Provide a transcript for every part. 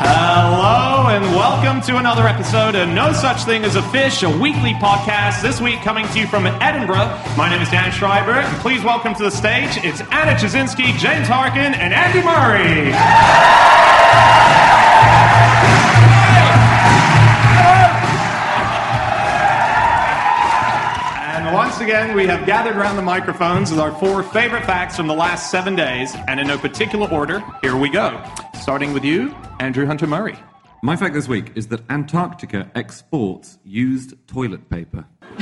Hello and welcome to another episode of No Such Thing as a Fish, a weekly podcast. This week coming to you from Edinburgh. My name is Dan Schreiber, and please welcome to the stage. It's Anna Ptaszynski, James Harkin, and Andy Murray. And once again, we have gathered around the microphones with our four favorite facts from the last seven days, and in no particular order, here we go. Starting with you, Andrew Hunter Murray. My fact this week is that Antarctica exports used toilet paper.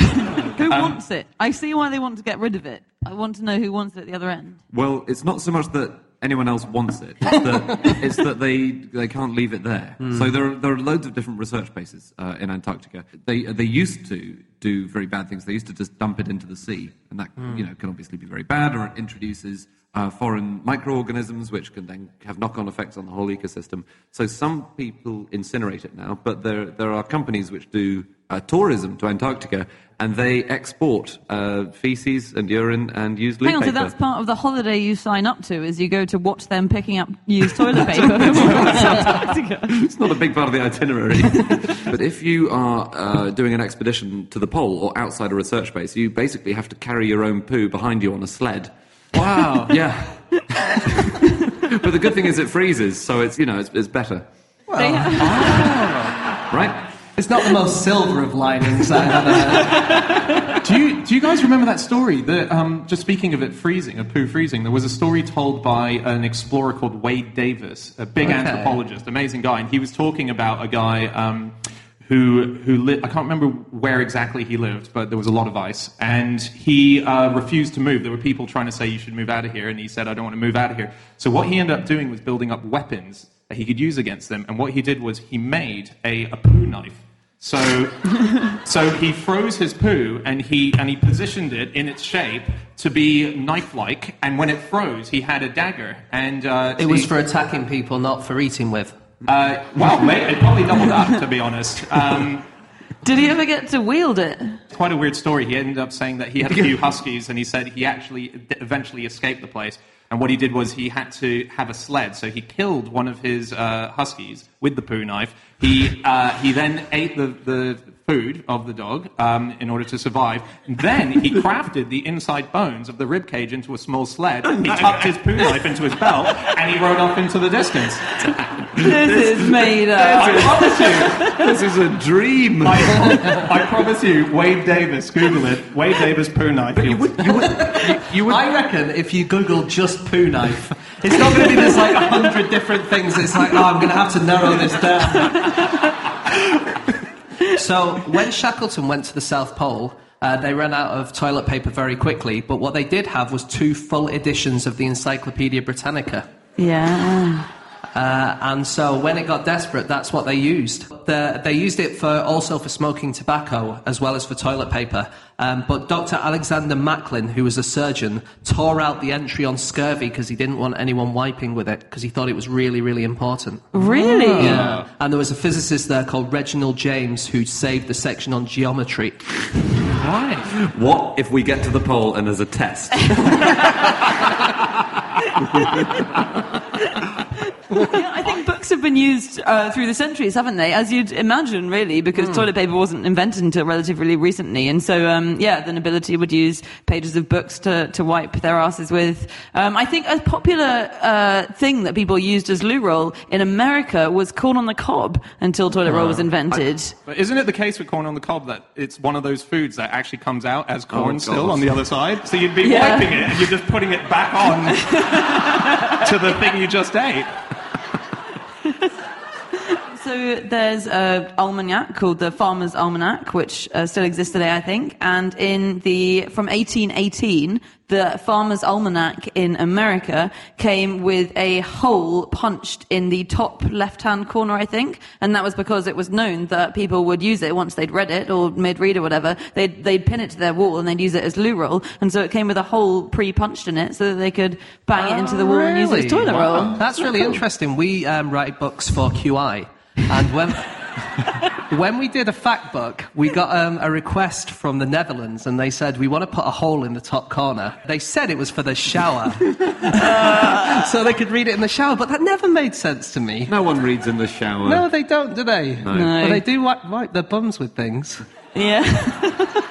Who Um, wants it? I see why they want to get rid of it. I want to know who wants it at the other end. Well, it's not so much that anyone else wants it; it's that, it's that they they can't leave it there. So there are, there are loads of different research bases uh, in Antarctica. They they used to do very bad things. They used to just dump it into the sea, and that you know can obviously be very bad, or it introduces uh, foreign microorganisms, which can then have knock-on effects on the whole ecosystem. So some people incinerate it now, but there there are companies which do uh, tourism to Antarctica, and they export uh, feces and urine and used loo Hang on, so paper. that's part of the holiday you sign up to is you go to watch them picking up used toilet paper Antarctica. it's not a big part of the itinerary. but if you are uh, doing an expedition to the pole or outside a research base, you basically have to carry your own poo behind you on a sled. Wow. Yeah. but the good thing is it freezes, so it's you know it's, it's better, They ha- right? It's not the most silver of linings I've ever heard. Do you, do you guys remember that story? That, um, just speaking of it freezing, of poo freezing, there was a story told by an explorer called Wade Davis, a big Okay. anthropologist, amazing guy, and he was talking about a guy um, who who li- I can't remember where exactly he lived, but there was a lot of ice, and he uh, refused to move. There were people trying to say you should move out of here, and he said I don't want to move out of here. So what he ended up doing was building up weapons that he could use against them, and what he did was he made a, a poo knife. So, so he froze his poo and he and he positioned it in its shape to be knife-like. And when it froze, he had a dagger. And uh, It was he- for attacking people, not for eating with. uh, well, mate, it probably doubled up to be honest. Um, Did he ever get to wield it? quite a weird story. He ended up saying that he had a few huskies, and he said he actually eventually escaped the place. And what he did was he had to have a sled, so he killed one of his uh, huskies with the poo knife. He uh, he then ate the, the food of the dog um, in order to survive. Then he crafted the inside bones of the rib cage into a small sled. He tucked his poo knife into his belt, and he rode off into the distance. This is made up. I promise you. This is a dream. I, I promise you, Wade Davis, Google it. Wade Davis poo knife. you would, you would, you, you would I reckon if you Google just poo knife, it's not going to be there's like a hundred different things. It's like, oh, I'm going to have to narrow this down. so when Shackleton went to the South Pole, uh, they ran out of toilet paper very quickly. But what they did have was two full editions of the Encyclopedia Britannica. Yeah. Uh, and so when it got desperate, that's what they used. The, they used it for also for smoking tobacco as well as for toilet paper. Um, but Dr. Alexander Macklin, who was a surgeon, tore out the entry on scurvy because he didn't want anyone wiping with it because he thought it was really, really important. Really? Yeah. And there was a physicist there called Reginald James who saved the section on geometry. Why? what if we get to the pole and there's a test? Yeah, I think books have been used uh, through the centuries, haven't they? As you'd imagine, really, because Hmm. toilet paper wasn't invented until relatively recently. And so, um, yeah, the nobility would use pages of books to, to wipe their asses with. Um, I think a popular uh, thing that people used as loo roll in America was corn on the cob until toilet roll was invented. But isn't it the case with corn on the cob that it's one of those foods that actually comes out as corn Oh, still God. on the other side? So you'd be Yeah. wiping it and you're just putting it back on to the thing you just ate. So there's a almanac called the Farmer's Almanac, which uh, still exists today, I think. And in the from 1818, the Farmer's Almanac in America came with a hole punched in the top left-hand corner, I think. And that was because it was known that people would use it once they'd read it or made read or whatever. They'd they'd pin it to their wall and they'd use it as loo roll. And so it came with a hole pre-punched in it so that they could bang it into the wall and use it as toilet roll. That's really interesting. We um, write books for QI, and when when we did a fact book, we got um, a request from the Netherlands, and they said we want to put a hole in the top corner. They said it was for the shower, so they could read it in the shower. But that never made sense to me. No one reads in the shower. No, they don't, do they? No. No. Well, they do wipe, wipe their bums with things. Yeah.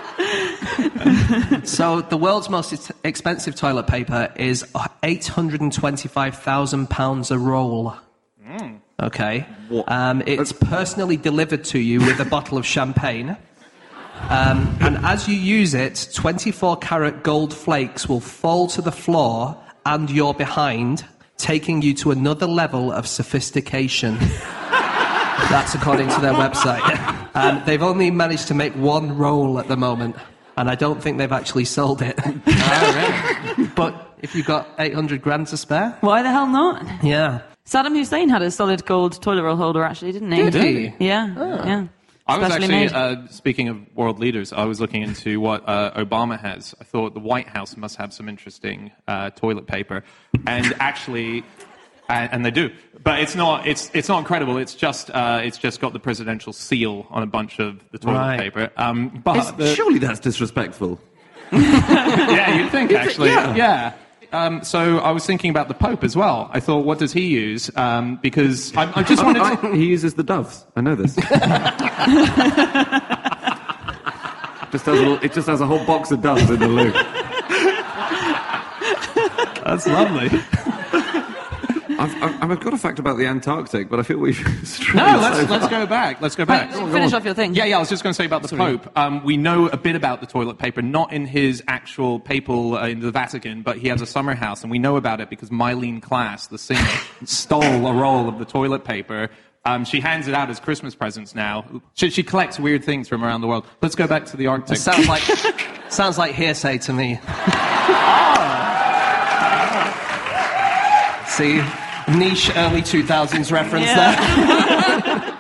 So the world's most expensive toilet paper is eight hundred and twenty-five thousand pounds a roll. Okay, What? um, it's personally delivered to you with a bottle of champagne. Um, and as you use it, 24 karat gold flakes will fall to the floor and you're behind, taking you to another level of sophistication. That's according to their website. Um, they've only managed to make one roll at the moment, and I don't think they've actually sold it. but if you've got 800 grand to spare, Why the hell not? yeah. Saddam Hussein had a solid gold toilet roll holder, actually, didn't he? Did he? Yeah. Yeah. I was Specially actually, uh, speaking of world leaders, I was looking into what uh, Obama has. I thought the White House must have some interesting uh, toilet paper, and actually, and, and they do. But it's not. It's it's not incredible. It's just uh, it's just got the presidential seal on a bunch of the toilet Right. paper. Um, but the- Surely that's disrespectful. yeah, you'd think actually. Yeah. Yeah. Um, so I was thinking about the Pope as well. I thought, what does he use? Um, because I, I just wanted to. He uses the doves. I know this. just has a little, it just has a whole box of doves in the loo. That's lovely. I've, I've, I've got a fact about the Antarctic, but I feel we've No, let's so let's go back. Let's go Right, back. finish off your thing. Yeah, yeah. I was just going to say about the Pope. Um, we know a bit about the toilet paper, not in his actual papal uh, in the Vatican, but he has a summer house, and we know about it because Myleene Klass, the singer, stole a roll of the toilet paper. Um, she hands it out as Christmas presents now. She, she collects weird things from around the world. Let's go back to the Arctic. Sounds like, sounds like hearsay to me. See, niche early 2000s reference Yeah.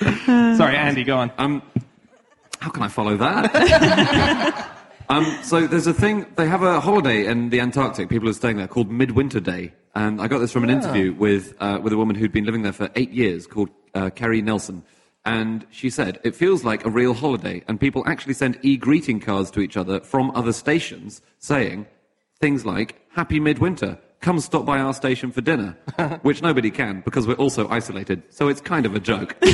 there. Sorry, Andy, go on. Um, how can I follow that? um, so there's a thing. They have a holiday in the Antarctic. People are staying there called Midwinter Day, and I got this from an interview with uh, with a woman who'd been living there for eight years called uh, Carrie Nelson. And she said, it feels like a real holiday, and people actually send e greeting cards to each other from other stations saying things like, Happy Midwinter, come stop by our station for dinner, which nobody can because we're also isolated, so it's kind of a joke.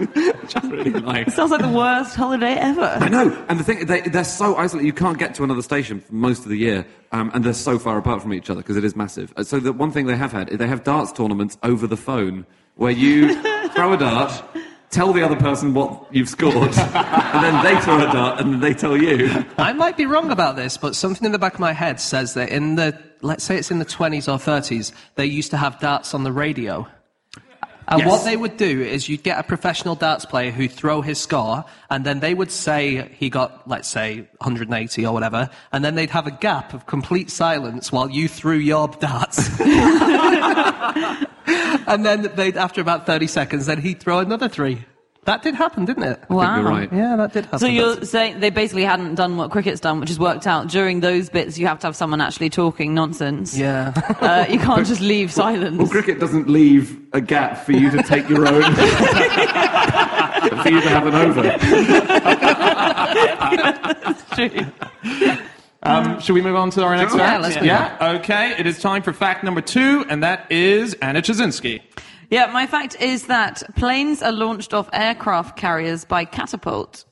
Which really nice. Sounds like the worst holiday ever. I know, and the thing they, they're so isolated. You can't get to another station for most of the year, um, and they're so far apart from each other because it is massive. Uh, So the one thing they have had, is they have darts tournaments over the phone where you throw a dart, tell the other person what you've scored, and then they throw a dart and they tell you. I might be wrong about this, but something in the back of my head says that in the, let's say it's in the 20s or 30s, they used to have darts on the radio. And Yes. what they would do is you'd get a professional darts player who'd throw his score, and then they would say he got, let's say, 180 or whatever, and then they'd have a gap of complete silence while you threw your darts. and then they'd, after about 30 seconds, then he'd throw another three. That did happen, didn't it? Wow. You're right. Yeah, that did happen. So you're saying they basically hadn't done what cricket's done, which is worked out. During those bits, you have to have someone actually talking nonsense. Yeah. Uh, you can't just leave silence. Well, cricket doesn't leave a gap for you to take your own, for you to have an over. Um, should we move on to our next Sure. fact? Yeah, let's move yeah. Okay. It is time for fact number two, and that is Anna Ptaszynski. Yeah, my fact is that planes are launched off aircraft carriers by catapult.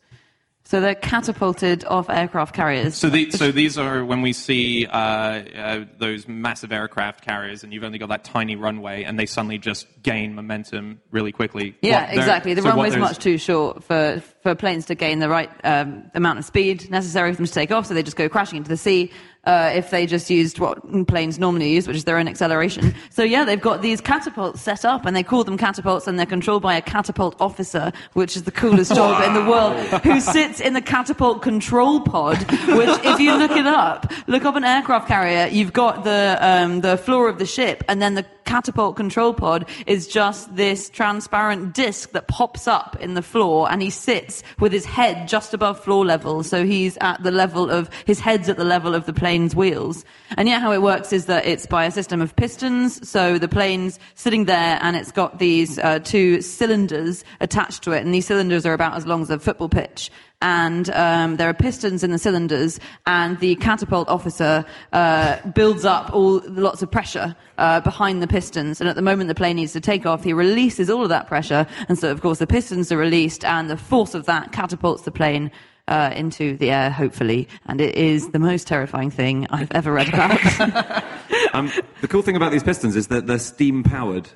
So they're catapulted off aircraft carriers. So, the, so these are when we see uh, uh, those massive aircraft carriers, and you've only got that tiny runway, and they suddenly just gain momentum really quickly. Yeah, exactly. The so what runway's much too short for, for planes to gain the right um, amount of speed necessary for them to take off, so they just go crashing into the sea. Uh, if they just used what planes normally use, which is their own acceleration. So yeah, they've got these catapults set up, and they call them catapults, and they're controlled by a catapult officer, which is the coolest job in the world, who sits in the catapult control pod. Which, if you look it up, look up an aircraft carrier, you've got the um, the floor of the ship, and then the catapult control pod is just this transparent disc that pops up in the floor and he sits with his head just above floor level. So he's at the level of, his head's at the level of the plane's wheels. And yet how it works is that it's by a system of pistons. So the plane's sitting there and it's got these uh, two cylinders attached to it. And these cylinders are about as long as a football pitch and um, there are pistons in the cylinders, and the catapult officer uh, builds up all lots of pressure uh, behind the pistons. And at the moment the plane needs to take off, he releases all of that pressure, and so of course the pistons are released, and the force of that catapults the plane. Uh, into the air, hopefully, and it is the most terrifying thing I've ever read about. Um, the cool thing about these pistons is that they're steam powered.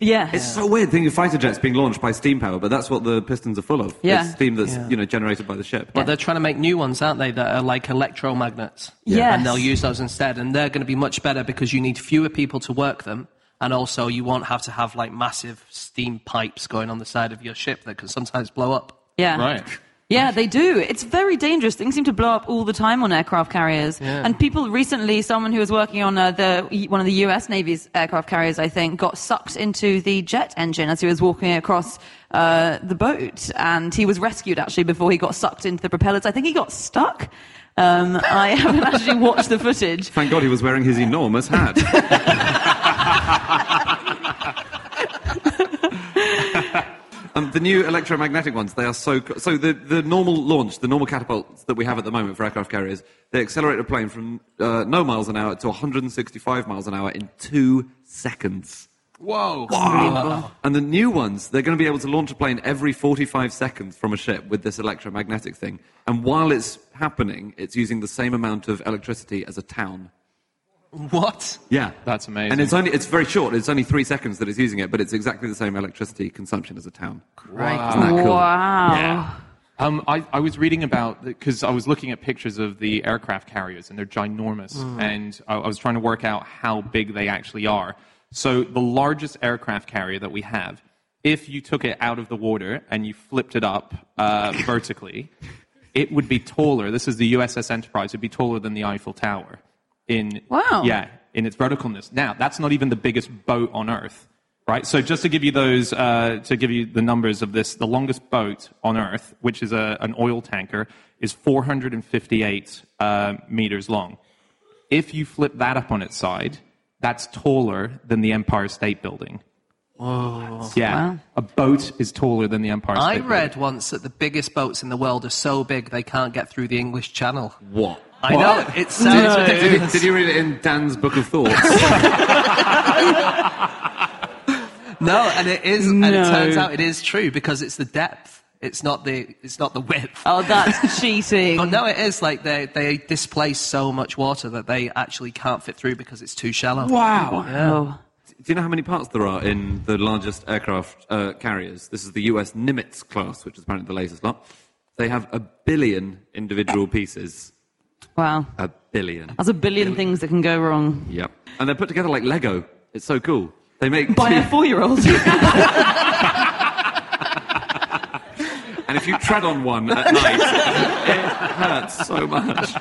yeah, It's so weird thinking of fighter jets being launched by steam power, but that's what the pistons are full of. Yeah. It's steam that's Yeah. you know generated by the ship. But they're trying to make new ones, aren't they? That are like electromagnets. Yes. And they'll use those instead. And they're going to be much better because you need fewer people to work them. And also, you won't have to have like massive steam pipes going on the side of your ship that can sometimes blow up. yeah, Right. Yeah, they do. It's very dangerous. Things seem to blow up all the time on aircraft carriers. Yeah. And people recently, someone who was working on uh, the one of the U.S. Navy's aircraft carriers, I think, got sucked into the jet engine as he was walking across uh, the boat, and he was rescued actually before he got sucked into the propellers. I think he got stuck. Um, I haven't actually watched the footage. Thank God he was wearing his enormous hat. um, the new electromagnetic ones, they are so. co- So the, the normal launch, the normal catapults that we have at the moment for aircraft carriers, they accelerate a plane from uh, no miles an hour to 165 miles an hour in two seconds. Whoa. And the new ones, they're going to be able to launch a plane every 45 seconds from a ship with this electromagnetic thing. And while it's happening, it's using the same amount of electricity as a town. What? Yeah, That's amazing. And it's only it's very short. It's only three seconds that it's using it, but it's exactly the same electricity consumption as a town. Right. Isn't that cool? Wow. Um, I, I was reading about because I was looking at pictures of the aircraft carriers and they're ginormous, and I, I was trying to work out how big they actually are. So the largest aircraft carrier that we have, if you took it out of the water and you flipped it up uh, vertically, it would be taller. This is the USS Enterprise. It'd be taller than the Eiffel Tower. In Wow. yeah, in its verticalness. Now that's not even the biggest boat on Earth. Right, so just to give you those, uh, to give you the numbers of this, the longest boat on Earth, which is a, an oil tanker, is 458 uh, meters long. If you flip that up on its side, that's taller than the Empire State Building. Whoa! Yeah, Wow. a boat is taller than the Empire State I Building. read once that the biggest boats in the world are so big they can't get through the English Channel. What? I know. It sounds Did, did, did you read it in Dan's Book of Thoughts? No, and it is, and it No. turns out it is true because it's the depth. It's not the, it's not the width. Oh, that's cheating. Oh no, it is like they they displace so much water that they actually can't fit through because it's too shallow. Wow! Oh. Do you know how many parts there are in the largest aircraft uh, carriers? This is the US Nimitz class, which is apparently the latest lot. They have a billion individual pieces. Wow. A billion. That's a billion things that can go wrong. Yep. And they're put together like Lego. It's so cool. They make By two, a four-year-old. and if you tread on one at night, it hurts so much.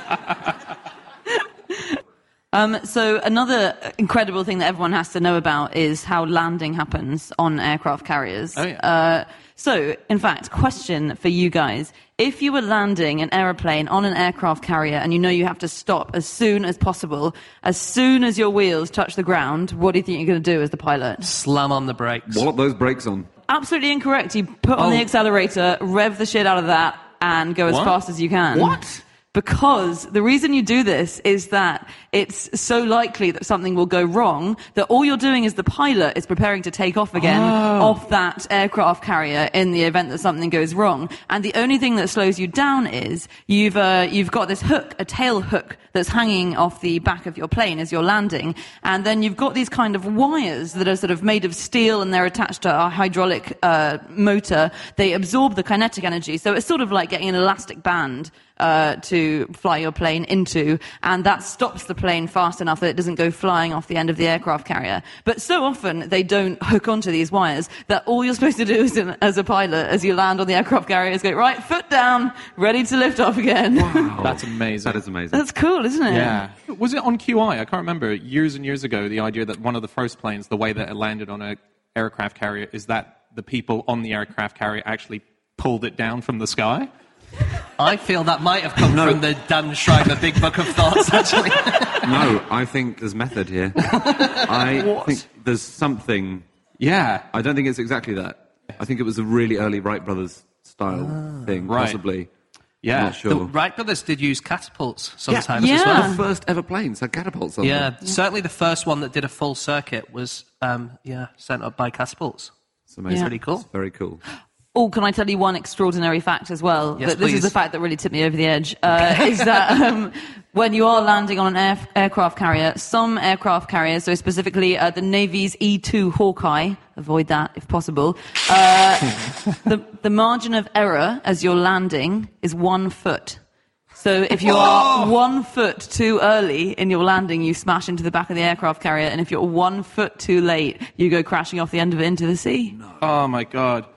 Um, so another incredible thing that everyone has to know about is how landing happens on aircraft carriers. Oh, yeah. uh, so, in fact, question for you guys: If you were landing an aeroplane on an aircraft carrier and you know you have to stop as soon as possible, as soon as your wheels touch the ground, what do you think you're going to do as the pilot? Slam on the brakes. Wallop those brakes on. Absolutely incorrect. You put on Oh. the accelerator, rev the shit out of that, and go as What? fast as you can. What? Because the reason you do this is that it's so likely that something will go wrong that all you're doing is the pilot is preparing to take off again off that aircraft carrier in the event that something goes wrong. And the only thing that slows you down is you've, uh, you've got this hook, a tail hook that's hanging off the back of your plane as you're landing. And then you've got these kind of wires that are sort of made of steel and they're attached to a hydraulic uh, motor. They absorb the kinetic energy. So it's sort of like getting an elastic band uh, to fly your plane into, and that stops the plane fast enough that it doesn't go flying off the end of the aircraft carrier. But so often they don't hook onto these wires that all you're supposed to do is, as a pilot, as you land on the aircraft carrier, is go right foot down, ready to lift off again. Wow, That's amazing. That is amazing. That's cool, isn't it? Yeah. Was it on QI? I can't remember. Years and years ago, the idea that one of the first planes, the way that it landed on an aircraft carrier, is that the people on the aircraft carrier actually pulled it down from the sky. I feel that might have come from the Dan Schreiber Big Book of Thoughts, actually. No, I think there's method here. I think there's something. Yeah. I don't think it's exactly that. I think it was a really early Wright brothers style thing, Right. possibly. Yeah. Not sure. the Wright brothers did use catapults sometimes Yeah. as well. The first ever planes had catapults on Yeah, them. certainly the first one that did a full circuit was, um, yeah, sent up by catapults. It's amazing. Yeah. Pretty cool. It's very cool. Oh, can I tell you one extraordinary fact as well? Yes, That this is the fact that really tipped me over the edge. Uh, is that um, when you are landing on an air, aircraft carrier, some aircraft carriers, so specifically uh, the Navy's E2 Hawkeye, avoid that if possible, uh, the, the margin of error as you're landing is one foot. So if you are one foot too early in your landing, you smash into the back of the aircraft carrier, and if you're one foot too late, you go crashing off the end of it into the sea. Oh my god.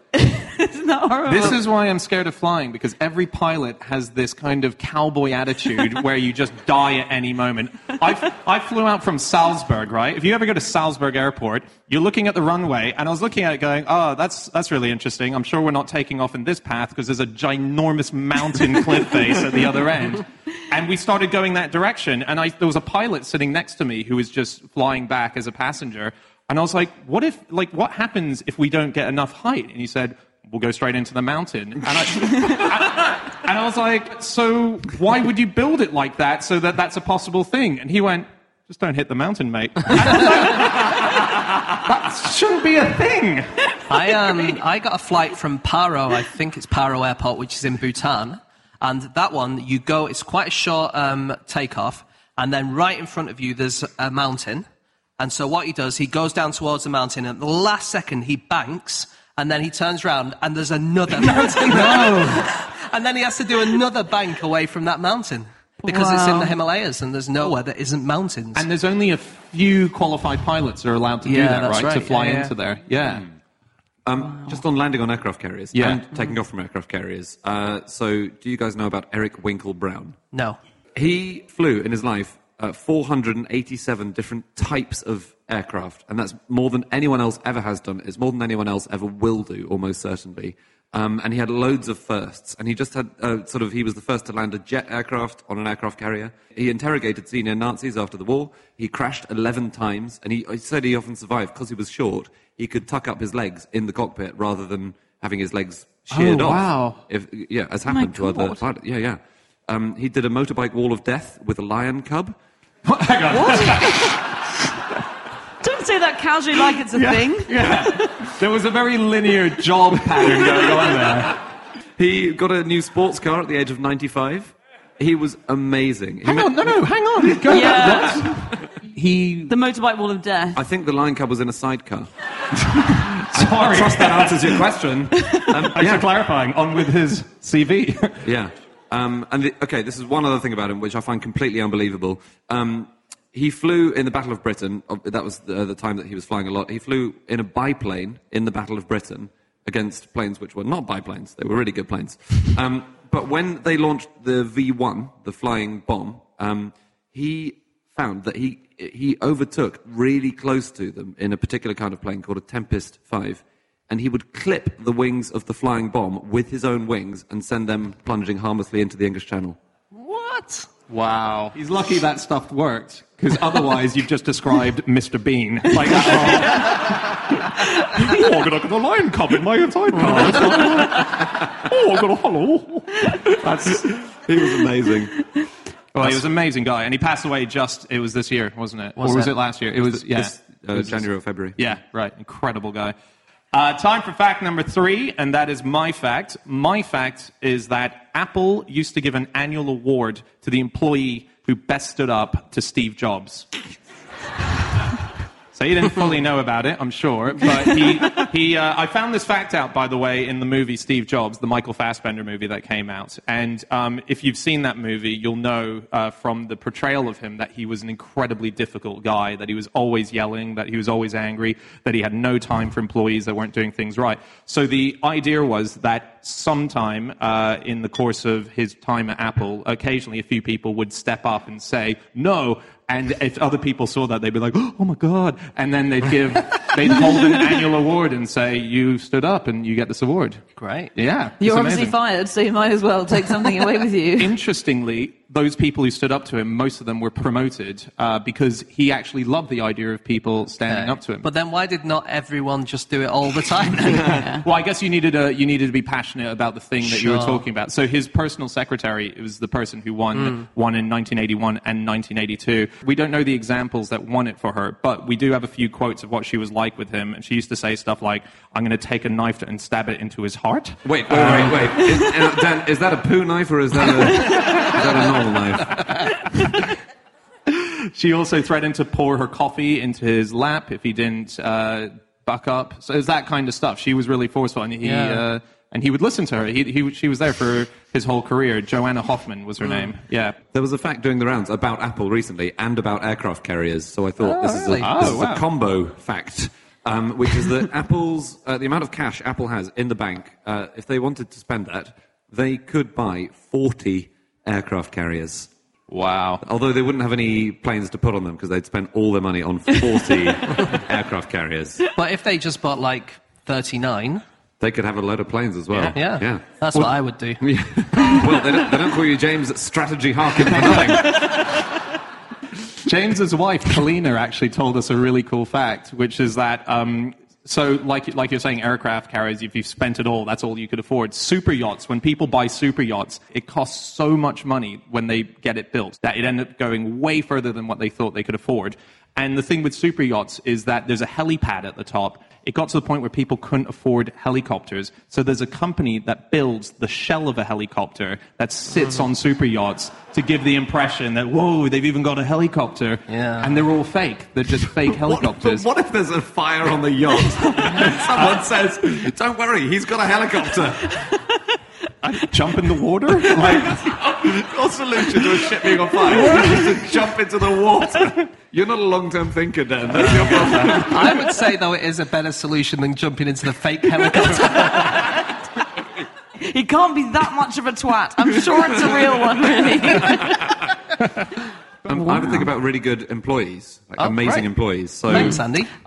That horrible? This is why I'm scared of flying because every pilot has this kind of cowboy attitude where you just die at any moment. I, I flew out from Salzburg, right? If you ever go to Salzburg Airport, you're looking at the runway, and I was looking at it going, oh, that's, that's really interesting. I'm sure we're not taking off in this path because there's a ginormous mountain cliff face at the other end. And we started going that direction, and I, there was a pilot sitting next to me who was just flying back as a passenger. And I was like, what if, like, what happens if we don't get enough height? And he said, we'll go straight into the mountain. And I, and I was like, so why would you build it like that so that that's a possible thing? And he went, just don't hit the mountain, mate. That shouldn't be a thing. I um I got a flight from Paro, I think it's Paro Airport, which is in Bhutan, and that one you go. It's quite a short um, takeoff, and then right in front of you there's a mountain, and so what he does, he goes down towards the mountain, and at the last second he banks, and then he turns around, and there's another mountain. and then he has to do another bank away from that mountain because it's in the Himalayas, and there's nowhere that isn't mountains. And there's only a few qualified pilots that are allowed to do Yeah, that, that's right? To fly Yeah, yeah. into there. Yeah. Um, Just on landing on aircraft carriers Yeah. and taking off from aircraft carriers. Uh, so, do you guys know about Eric Winkle Brown? no. He flew in his life uh, 487 different types of aircraft, and that's more than anyone else ever has done. It's more than anyone else ever will do, almost certainly. Um, and he had loads of firsts, and he just had uh, sort of he was the first to land a jet aircraft on an aircraft carrier. He interrogated senior Nazis after the war. He crashed 11 times, and he, he said he often survived because he was short. He could tuck up his legs in the cockpit rather than having his legs sheared Oh, off. wow. If, yeah, as my happened to other pilots. Yeah, yeah. Um, he did a motorbike wall of death with a lion cub. Don't say that casually like it's a thing. Yeah. There was a very linear job pattern going on there. He got a new sports car at the age of 95. He was amazing. He Hang met- on, no, no, hang on. Go Yeah. back. What? He. The motorbike wall of death. I think the lion cub was in a sidecar. Sorry. Trust that answers your question. Um, Thanks for clarifying. On with his CV. Yeah. Um, and the, okay, this is one other thing about him which I find completely unbelievable. Um, he flew in the Battle of Britain. That was the, the time that he was flying a lot. He flew in a biplane in the Battle of Britain against planes which were not biplanes. They were really good planes. Um, but when they launched the V1, the flying bomb, um, he found that he he overtook really close to them in a particular kind of plane called a Tempest 5 and he would clip the wings of the flying bomb with his own wings and send them plunging harmlessly into the English Channel. What? Wow. He's lucky that stuff worked, because otherwise you've just described Mr. Bean. Like that. oh, I've got to a lion cub in my sidecar. It's like, oh, I've got a hello. That's, He was amazing. well, he was an amazing guy, and he passed away just, it was this year, wasn't it? Was or was it? it last year? It was, yeah. This, uh, It was January or February. Yeah, right. Incredible guy. Uh, time for fact number three, and that is my fact. My fact is that Apple used to give an annual award to the employee who best stood up to Steve Jobs. So he didn't fully know about it, I'm sure, but he, He, uh, I found this fact out, by the way, in the movie Steve Jobs, the Michael Fassbender movie that came out. And um, if you've seen that movie, you'll know uh, from the portrayal of him that he was an incredibly difficult guy, that he was always yelling, that he was always angry, that he had no time for employees that weren't doing things right. So the idea was that sometime uh, in the course of his time at Apple, occasionally a few people would step up and say, no, and if other people saw that, they'd be like, "Oh my god!" And then they'd give, they'd hold an annual award and say, "You stood up and you get this award." Great. Yeah, You're it's obviously amazing. fired, so you might as well take something away with you. Interestingly, those people who stood up to him, most of them were promoted uh, because he actually loved the idea of people standing up to him. But then why did not everyone just do it all the time? then? Well, I guess you needed a, you needed to be passionate about the thing that you were talking about. So his personal secretary was the person who won won in 1981 and 1982. We don't know the examples that won it for her, but we do have a few quotes of what she was like with him. And she used to say stuff like, "I'm going to take a knife and stab it into his heart." Wait, wait, wait, wait. Is, uh, Dan, is that a poo knife or is that a, is that a normal knife? She also threatened to pour her coffee into his lap if he didn't uh, buck up. So it's that kind of stuff. She was really forceful, and he Yeah. uh, and he would listen to her. He, he she was there for his whole career. Joanna Hoffman was her name. Yeah. There was a fact doing the rounds about Apple recently and about aircraft carriers, so I thought Oh, this is, really? a, this Oh, is wow. a combo fact, um, which is that Apple's uh, the amount of cash Apple has in the bank, uh, if they wanted to spend that, they could buy 40 aircraft carriers. Wow. Although they wouldn't have any planes to put on them because they'd spend all their money on 40 aircraft carriers. but if they just bought like 39, They could have a load of planes as well. yeah, Yeah. that's what I would do. Yeah. well, they don't, they don't call you James Strategy Harkin for nothing. James's wife, Kalina, actually told us a really cool fact, which is that, um, so like, like you're saying, aircraft carriers, if you've spent it all, that's all you could afford. Super yachts, when people buy super yachts, it costs so much money when they get it built that it ended up going way further than what they thought they could afford. And the thing with super yachts is that there's a helipad at the top. It got to the point where people couldn't afford helicopters. So there's a company that builds the shell of a helicopter that sits on super yachts to give the impression that, whoa, they've even got a helicopter. Yeah. And they're all fake. They're just fake What, helicopters. what if there's a fire on the yacht? and someone says, "Don't worry, he's got a helicopter." Jump in the water? Like, Your solution to a ship being on fire is to jump into the water. You're not a long-term thinker, Dan. That's your problem. I would say, though, it is a better solution than jumping into the fake helicopter. He can't be that much of a twat. I'm sure it's a real one, really. Um, I would think about really good employees, like Oh, amazing great. employees. So Thanks, Andy.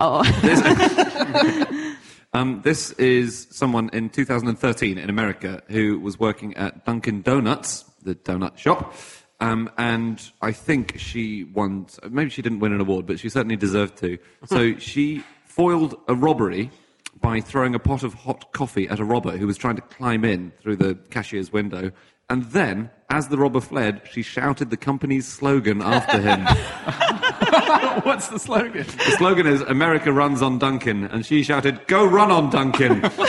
Um, this is someone in 2013 in America who was working at Dunkin' Donuts, the donut shop, um, and I think she won. Maybe she didn't win an award, but she certainly deserved to. So she foiled a robbery by throwing a pot of hot coffee at a robber who was trying to climb in through the cashier's window. And then, as the robber fled, she shouted the company's slogan after him. what's the slogan? The slogan is America runs on Dunkin, and she shouted, Go run on Dunkin!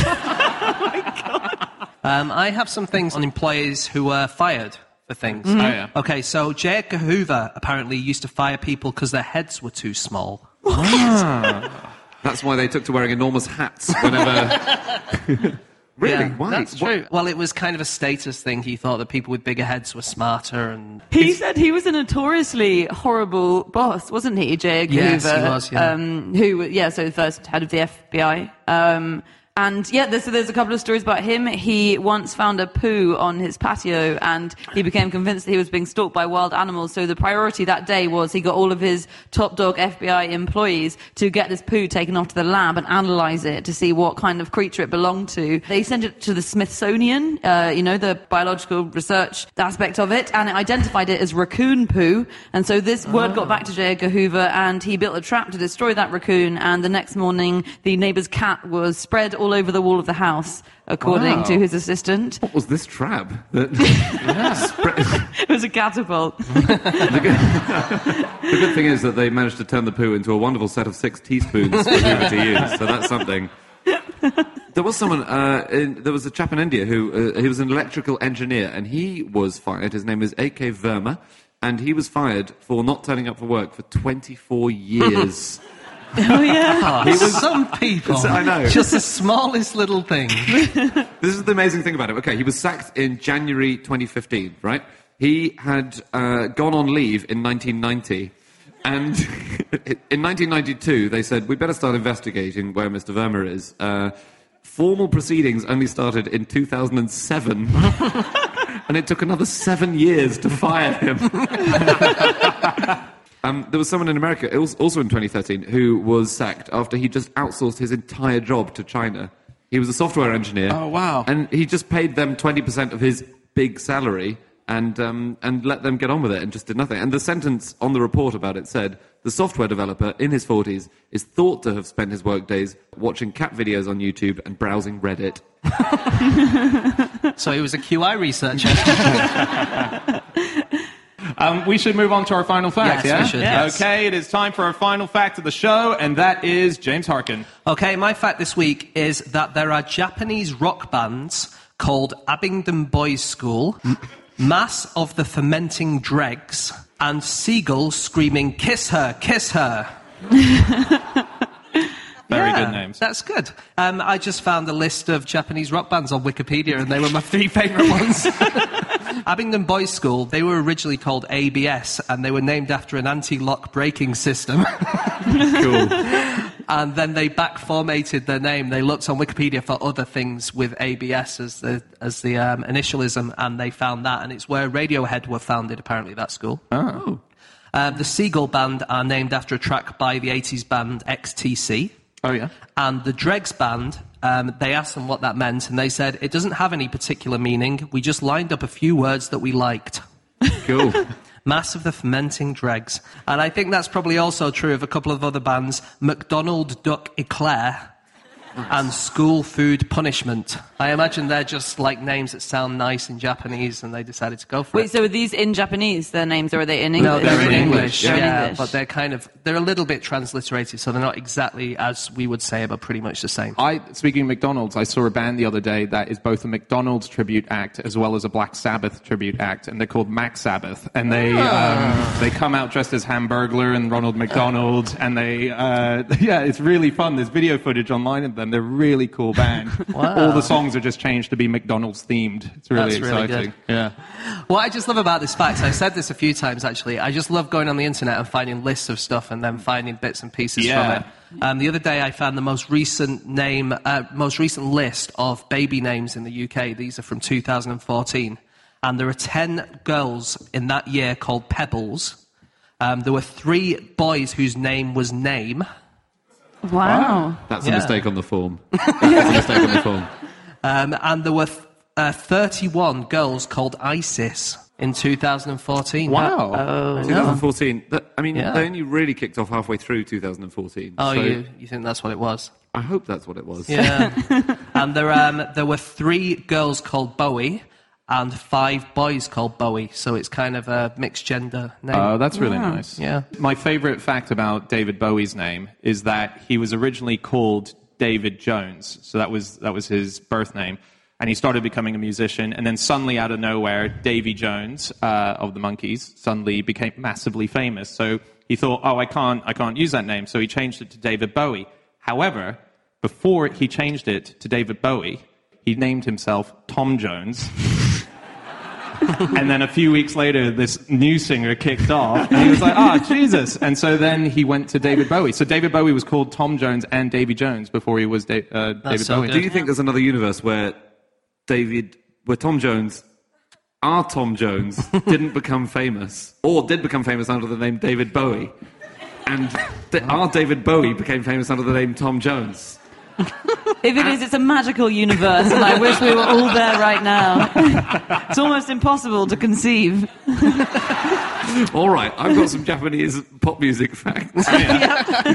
Um, I have some things on employees who were fired for things. Oh, yeah. Okay, so J. Edgar Hoover apparently used to fire people because their heads were too small. That's why they took to wearing enormous hats whenever. really? Yeah, why? That's What- Well, it was kind of a status thing. He thought that people with bigger heads were smarter and. He said he was a notoriously horrible boss, wasn't he, J. Edgar Yes, Hoover? he was, yeah. Um, who, yeah, so the first head of the FBI. Um, and yeah, there's, so there's a couple of stories about him. He once found a poo on his patio and he became convinced that he was being stalked by wild animals. So the priority that day was he got all of his top dog FBI employees to get this poo taken off to the lab and analyze it to see what kind of creature it belonged to. They sent it to the Smithsonian, uh, you know, the biological research aspect of it, and it identified it as raccoon poo. And so this word got back to J. Edgar Hoover and he built a trap to destroy that raccoon. And the next morning, the neighbor's cat was spread all over the wall of the house, according Wow. to his assistant. What was this trap? That It was a catapult. the, good, the good thing is that they managed to turn the poo into a wonderful set of six teaspoons for Hoover to use, so that's something. There was someone, uh, in, there was a chap in India who, uh, he was an electrical engineer, and he was fired. His name is A.K. Verma, and he was fired for not turning up for work for 24 years. Oh yeah. Oh, some people. I know. Just the smallest little thing. This is the amazing thing about him. Okay, he was sacked in January 2015, right? He had uh, gone on leave in 1990. And in 1992, they said, we'd better start investigating where Mr. Verma is. Uh, formal proceedings only started in 2007. and it took another seven years to fire him. Um, there was someone in America, also in 2013, who was sacked after he just outsourced his entire job to China. He was a software engineer. Oh, wow. And he just paid them 20% of his big salary and, um, and let them get on with it and just did nothing. And the sentence on the report about it said the software developer in his 40s is thought to have spent his workdays watching cat videos on YouTube and browsing Reddit. So he was a QI researcher. Um, we should move on to our final fact, Yes, yeah? we should, yes. Okay, it is time for our final fact of the show, and that is James Harkin. Okay, my fact this week is that there are Japanese rock bands called Abingdon Boys School, Mass of the Fermenting Dregs, and Seagull screaming, Kiss her, kiss her. Very Yeah, good names. That's good. Um, I just found a list of Japanese rock bands on Wikipedia, and they were my three favourite ones. Abingdon Boys School, they were originally called ABS, and they were named after an anti-lock braking system. Cool. and then they back formatted their name. They looked on Wikipedia for other things with ABS as the as the um, initialism, and they found that, and it's where Radiohead were founded. Apparently, that school. oh. Um, the Seagull Band are named after a track by the 80s band XTC. Oh, yeah? And the Dregs Band, um, they asked them what that meant, and they said, it doesn't have any particular meaning. We just lined up a few words that we liked. Cool. Mass of the Fermenting Dregs. And I think that's probably also true of a couple of other bands McDonald Duck Eclair and School Food Punishment. I imagine they're just like names that sound nice in Japanese, and they decided to go for Wait, it. so are these in Japanese, their names, or are they in English? No, they're in in English. English, Yeah, They're in English. but they're kind of they're a little bit transliterated, so they're not exactly as we would say, but pretty much the same. I, speaking of McDonald's, I saw a band the other day that is both a McDonald's tribute act as well as a Black Sabbath tribute act, and they're called Mac Sabbath. And they um, they come out dressed as Hamburglar and Ronald McDonald, and they uh, yeah, it's really fun. There's video footage online of them. They're a really cool band. All the songs are just changed to be McDonald's themed. It's really That's really exciting. good. Yeah. What I just love about this fact, I've said this a few times actually, I just love going on the internet and finding lists of stuff and then finding bits and pieces Yeah. from it. Um, the other day I found the most recent name, uh, most recent list of baby names in the UK. These are from 2014. And there are 10 girls in that year called Pebbles. Um, there were three boys whose name was Name. Wow. That's a Yeah. mistake on the form. That's a mistake on the form. Um, and there were th- uh, 31 girls called Isis in 2014. Wow. 2014. That, I mean, Yeah. they only really kicked off halfway through 2014. Oh, so you, you think that's what it was? I hope that's what it was. Yeah. and there, um, there were three girls called Bowie and five boys called Bowie. So it's kind of a mixed gender name. Oh, that's really nice. Yeah. My favorite fact about David Bowie's name is that he was originally called David Jones. So that was that was his birth name. And he started becoming a musician, and then suddenly, out of nowhere, Davy Jones uh, of the Monkees suddenly became massively famous. So he thought, "Oh, I can't, I can't use that name." So he changed it to David Bowie. However, before he changed it to David Bowie, he named himself Tom Jones. and then a few weeks later, this new singer kicked off, and he was like, "Ah, Jesus!" And so then he went to David Bowie. So David Bowie was called Tom Jones and Davy Jones before he was da- uh, David so Bowie. Do you think there's another universe where David, where Tom Jones, our Tom Jones, didn't become famous, or did become famous under the name David Bowie, and th- our David Bowie became famous under the name Tom Jones? If it is, it's a magical universe, and I wish we were all there right now. it's almost impossible to conceive. All right, I've got some Japanese pop music facts.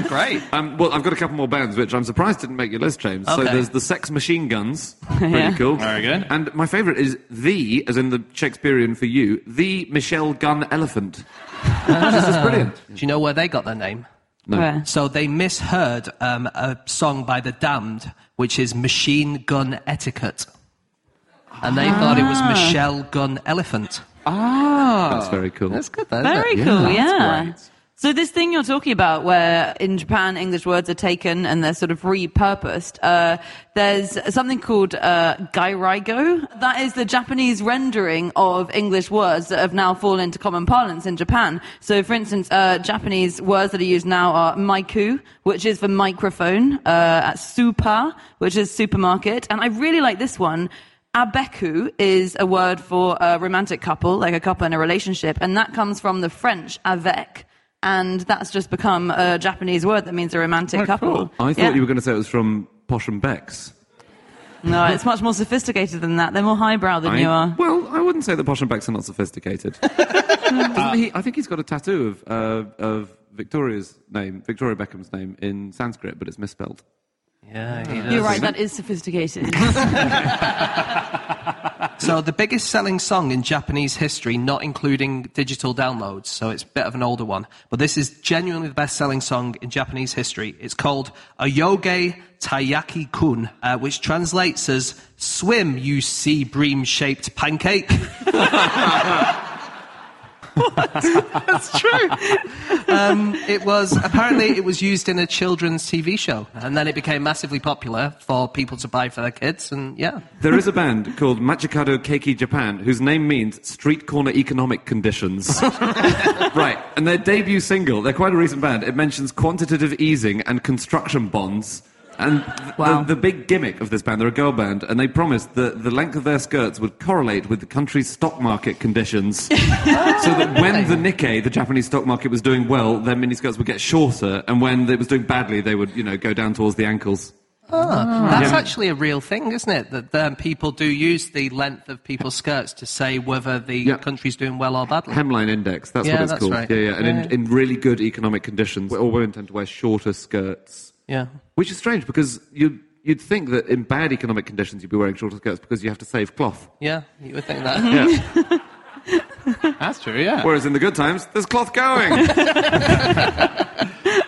Great. Um, well, I've got a couple more bands which I'm surprised didn't make your list, James. So there's the Sex Machine Guns, pretty Yeah. cool. Very good. And my favourite is the, as in the Shakespearean for you, the Michelle Gun Elephant. this is brilliant. Do you know where they got their name? No. Where? So they misheard um, a song by The Damned, which is Machine Gun Etiquette. And they thought it was Michelle Gun Elephant. Ah, That's very cool. That's good, though. Very Yeah, cool, that's yeah. So this thing you're talking about, where in Japan English words are taken and they're sort of repurposed, uh, there's something called uh, gairaigo. That is the Japanese rendering of English words that have now fallen into common parlance in Japan. So, for instance, uh, Japanese words that are used now are maiku, which is for microphone, uh, super, which is supermarket, and I really like this one. Abeku is a word for a romantic couple, like a couple in a relationship, and that comes from the French avec, and that's just become a Japanese word that means a romantic couple. I thought Yeah. you were going to say it was from Posh and Becks. No, it's much more sophisticated than that. They're more highbrow than I, you are. Well, I wouldn't say that Posh and Becks are not sophisticated. Doesn't he, I think he's got a tattoo of, uh, of Victoria's name, Victoria Beckham's name, in Sanskrit, but it's misspelled. Yeah, he does. You're right, that is sophisticated. So the biggest selling song in Japanese history, not including digital downloads, so it's a bit of an older one, but this is genuinely the best selling song in Japanese history. It's called Oyoge Taiyaki Kun, uh, which translates as Swim, you sea bream shaped pancake. That's true. Um, it was apparently it was used in a children's TV show, and then it became massively popular for people to buy for their kids. And yeah, There is a band called Machikado Keiki Japan whose name means street corner economic conditions. right, and their debut single, they're quite a recent band, it mentions quantitative easing and construction bonds. And th- Wow. the, the big gimmick of this band, they're a girl band, and they promised that the length of their skirts would correlate with the country's stock market conditions. so that when the Nikkei, the Japanese stock market, was doing well, their miniskirts would get shorter, and when it was doing badly, they would, you know, go down towards the ankles. Oh, That's Yeah. actually a real thing, isn't it? That um, people do use the length of people's skirts to say whether the Yeah. country's doing well or badly. Hemline index, that's Yeah, what it's that's called. right. Yeah, yeah. And Yeah. In, in really good economic conditions, all women tend to wear shorter skirts, Yeah. which is strange because you, you'd think that in bad economic conditions you'd be wearing shorter skirts because you have to save cloth. Yeah, you would think that. Yeah. That's true, yeah. Whereas in the good times, there's cloth going.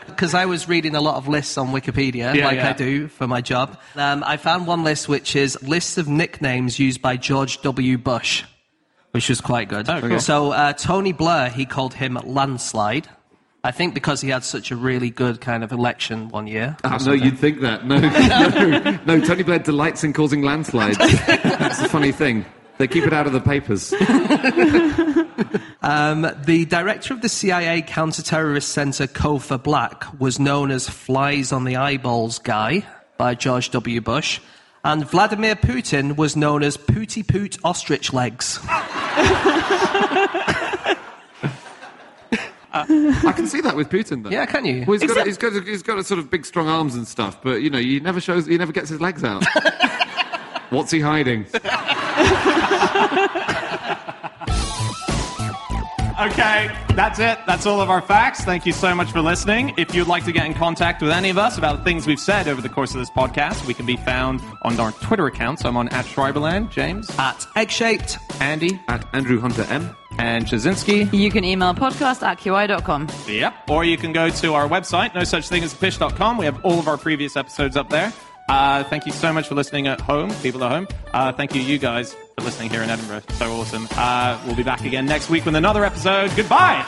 Because I was reading a lot of lists on Wikipedia, Yeah, like yeah. I do for my job. Um, I found one list which is lists of nicknames used by George W. Bush, which was quite good. Oh, cool. So uh, Tony Blair, he called him Landslide. I think because he had such a really good kind of election one year. Ah, no, you'd think that. No, no, no. Tony Blair delights in causing landslides. That's a funny thing. They keep it out of the papers. The director of the CIA counterterrorist center, Cofer Black, was known as Flies on the Eyeballs Guy by George W. Bush. And Vladimir Putin was known as Pooty Poot Ostrich Legs. I can see that with Putin, though. Yeah, can you? Well, he's got, a, he's, got a, he's got a sort of big, strong arms and stuff, but you know, he never shows, he never gets his legs out. What's he hiding? Okay, that's it. That's all of our facts. Thank you so much for listening. If you'd like to get in contact with any of us about the things we've said over the course of this podcast, we can be found on our Twitter accounts. I'm on at Schreiberland, James, At Egg Shaped. Andy, At Andrew Hunter M. and Ptaszynski. you can email podcast at qi.com. Yep. Or you can go to our website, no such thing as a fish.com. We have all of our previous episodes up there. Uh, thank you so much for listening at home, people at home. Uh, thank you, you guys, for listening here in Edinburgh. So awesome. Uh, we'll be back again next week with another episode. Goodbye.